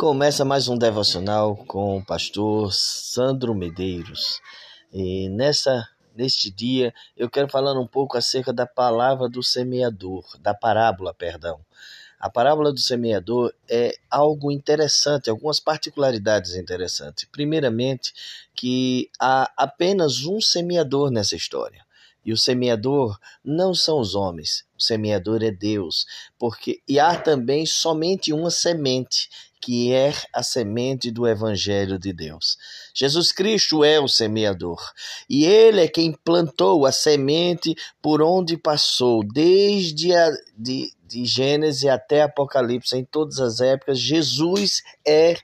Começa mais um devocional com o pastor Sandro Medeiros. E nessa neste dia eu quero falar um pouco acerca da palavra do semeador, da parábola, perdão. A parábola do semeador é algo interessante, algumas particularidades interessantes. Primeiramente, que há apenas um semeador nessa história. E o semeador não são os homens, o semeador é Deus, porque e há também somente uma semente, que é a semente do Evangelho de Deus. Jesus Cristo é o semeador e ele é quem plantou a semente por onde passou, desde a, de, de Gênesis até Apocalipse, em todas as épocas. Jesus é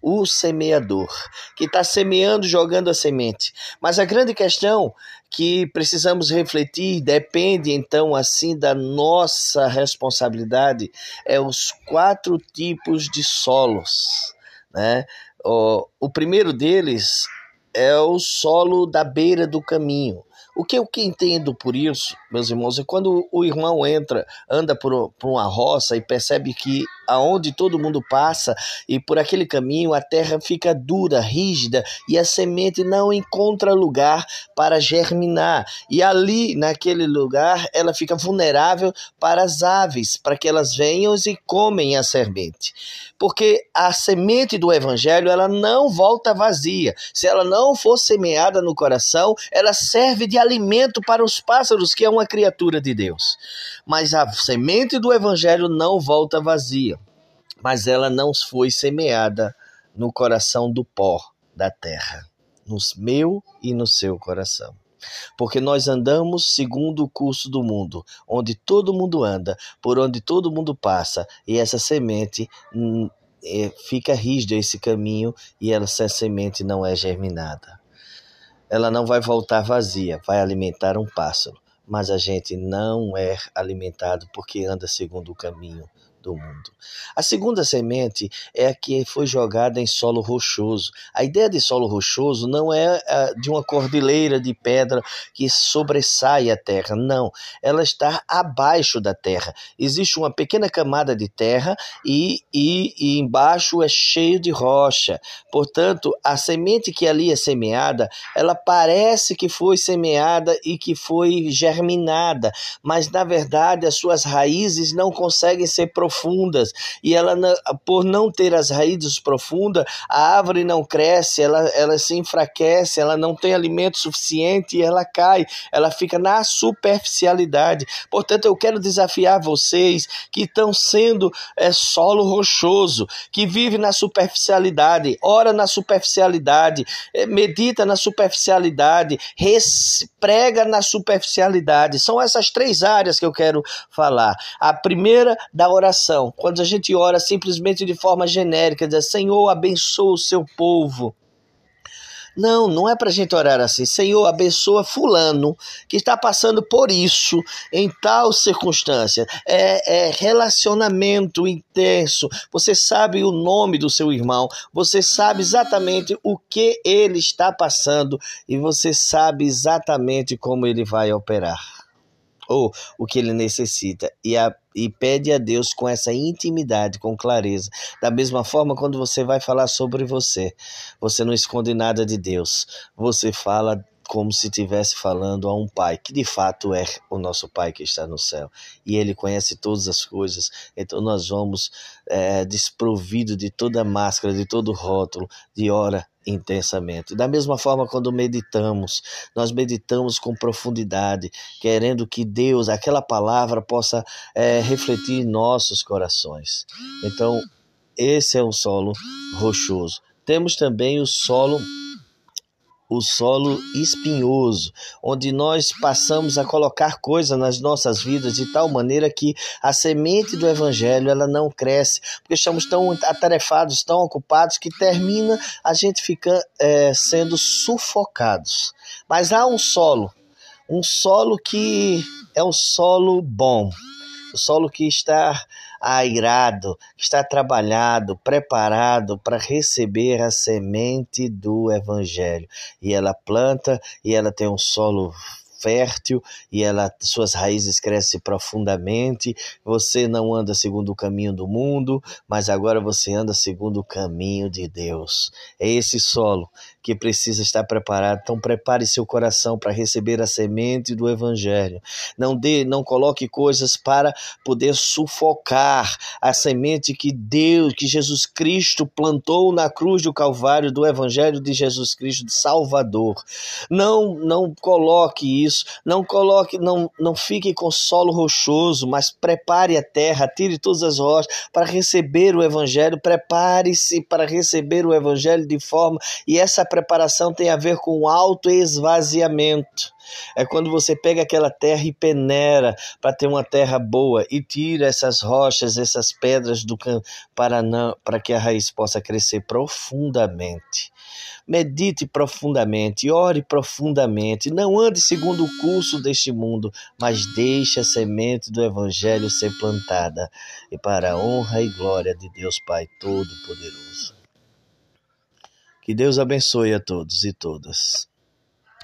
o semeador, que está semeando, jogando a semente. Mas a grande questão que precisamos refletir depende então assim da nossa responsabilidade é os quatro tipos de solos, né? O, o primeiro deles é o solo da beira do caminho. O que eu que entendo por isso, meus irmãos, é quando o irmão entra, anda por, por uma roça e percebe que aonde todo mundo passa e por aquele caminho a terra fica dura, rígida e a semente não encontra lugar para germinar. E ali, naquele lugar, ela fica vulnerável para as aves, para que elas venham e comem a semente. Porque a semente do evangelho, ela não volta vazia. Se ela não for semeada no coração, ela serve de alimento para os pássaros, que é uma criatura de Deus. Mas a semente do evangelho não volta vazia mas ela não foi semeada no coração do pó da terra, no meu e no seu coração. Porque nós andamos segundo o curso do mundo, onde todo mundo anda, por onde todo mundo passa, e essa semente hum, é, fica rígida esse caminho e essa semente não é germinada. Ela não vai voltar vazia, vai alimentar um pássaro, mas a gente não é alimentado porque anda segundo o caminho do mundo. A segunda semente é a que foi jogada em solo rochoso. A ideia de solo rochoso não é de uma cordilheira de pedra que sobressai a terra, não. Ela está abaixo da terra. Existe uma pequena camada de terra e, e, e embaixo é cheio de rocha. Portanto, a semente que ali é semeada, ela parece que foi semeada e que foi germinada, mas na verdade as suas raízes não conseguem ser profundas profundas e ela por não ter as raízes profundas, a árvore não cresce, ela, ela se enfraquece, ela não tem alimento suficiente e ela cai, ela fica na superficialidade. Portanto, eu quero desafiar vocês que estão sendo é, solo rochoso, que vive na superficialidade, ora na superficialidade, é, medita na superficialidade, prega na superficialidade. São essas três áreas que eu quero falar. A primeira da oração oração, quando a gente ora simplesmente de forma genérica, diz Senhor, abençoa o seu povo. Não, não é para a gente orar assim. Senhor, abençoa Fulano que está passando por isso em tal circunstância. É, é, relacionamento intenso. Você sabe o nome do seu irmão, você sabe exatamente o que ele está passando e você sabe exatamente como ele vai operar ou o que ele necessita e, a, e pede a Deus com essa intimidade, com clareza. Da mesma forma, quando você vai falar sobre você, você não esconde nada de Deus, você fala como se estivesse falando a um pai, que de fato é o nosso pai que está no céu. E ele conhece todas as coisas. Então nós vamos é, desprovido de toda máscara, de todo rótulo, de hora intensamente. Da mesma forma, quando meditamos, nós meditamos com profundidade, querendo que Deus, aquela palavra, possa é, refletir em nossos corações. Então, esse é o solo rochoso. Temos também o solo o solo espinhoso, onde nós passamos a colocar coisas nas nossas vidas de tal maneira que a semente do evangelho ela não cresce, porque estamos tão atarefados, tão ocupados que termina a gente fica é, sendo sufocados. Mas há um solo, um solo que é o solo bom, o solo que está airado, que está trabalhado, preparado para receber a semente do Evangelho. E ela planta e ela tem um solo fértil e ela, suas raízes crescem profundamente. Você não anda segundo o caminho do mundo, mas agora você anda segundo o caminho de Deus. É esse solo que precisa estar preparado. Então prepare seu coração para receber a semente do evangelho. Não dê, não coloque coisas para poder sufocar a semente que Deus, que Jesus Cristo plantou na cruz do Calvário do evangelho de Jesus Cristo de Salvador. Não, não coloque isso, não coloque, não, não fique com solo rochoso, mas prepare a terra, tire todas as rochas para receber o evangelho, prepare-se para receber o evangelho de forma e essa preparação tem a ver com autoesvaziamento. É quando você pega aquela terra e peneira para ter uma terra boa e tira essas rochas, essas pedras do para não, para que a raiz possa crescer profundamente. Medite profundamente, ore profundamente, não ande segundo o curso deste mundo, mas deixe a semente do evangelho ser plantada e para a honra e glória de Deus Pai todo poderoso. Que Deus abençoe a todos e todas.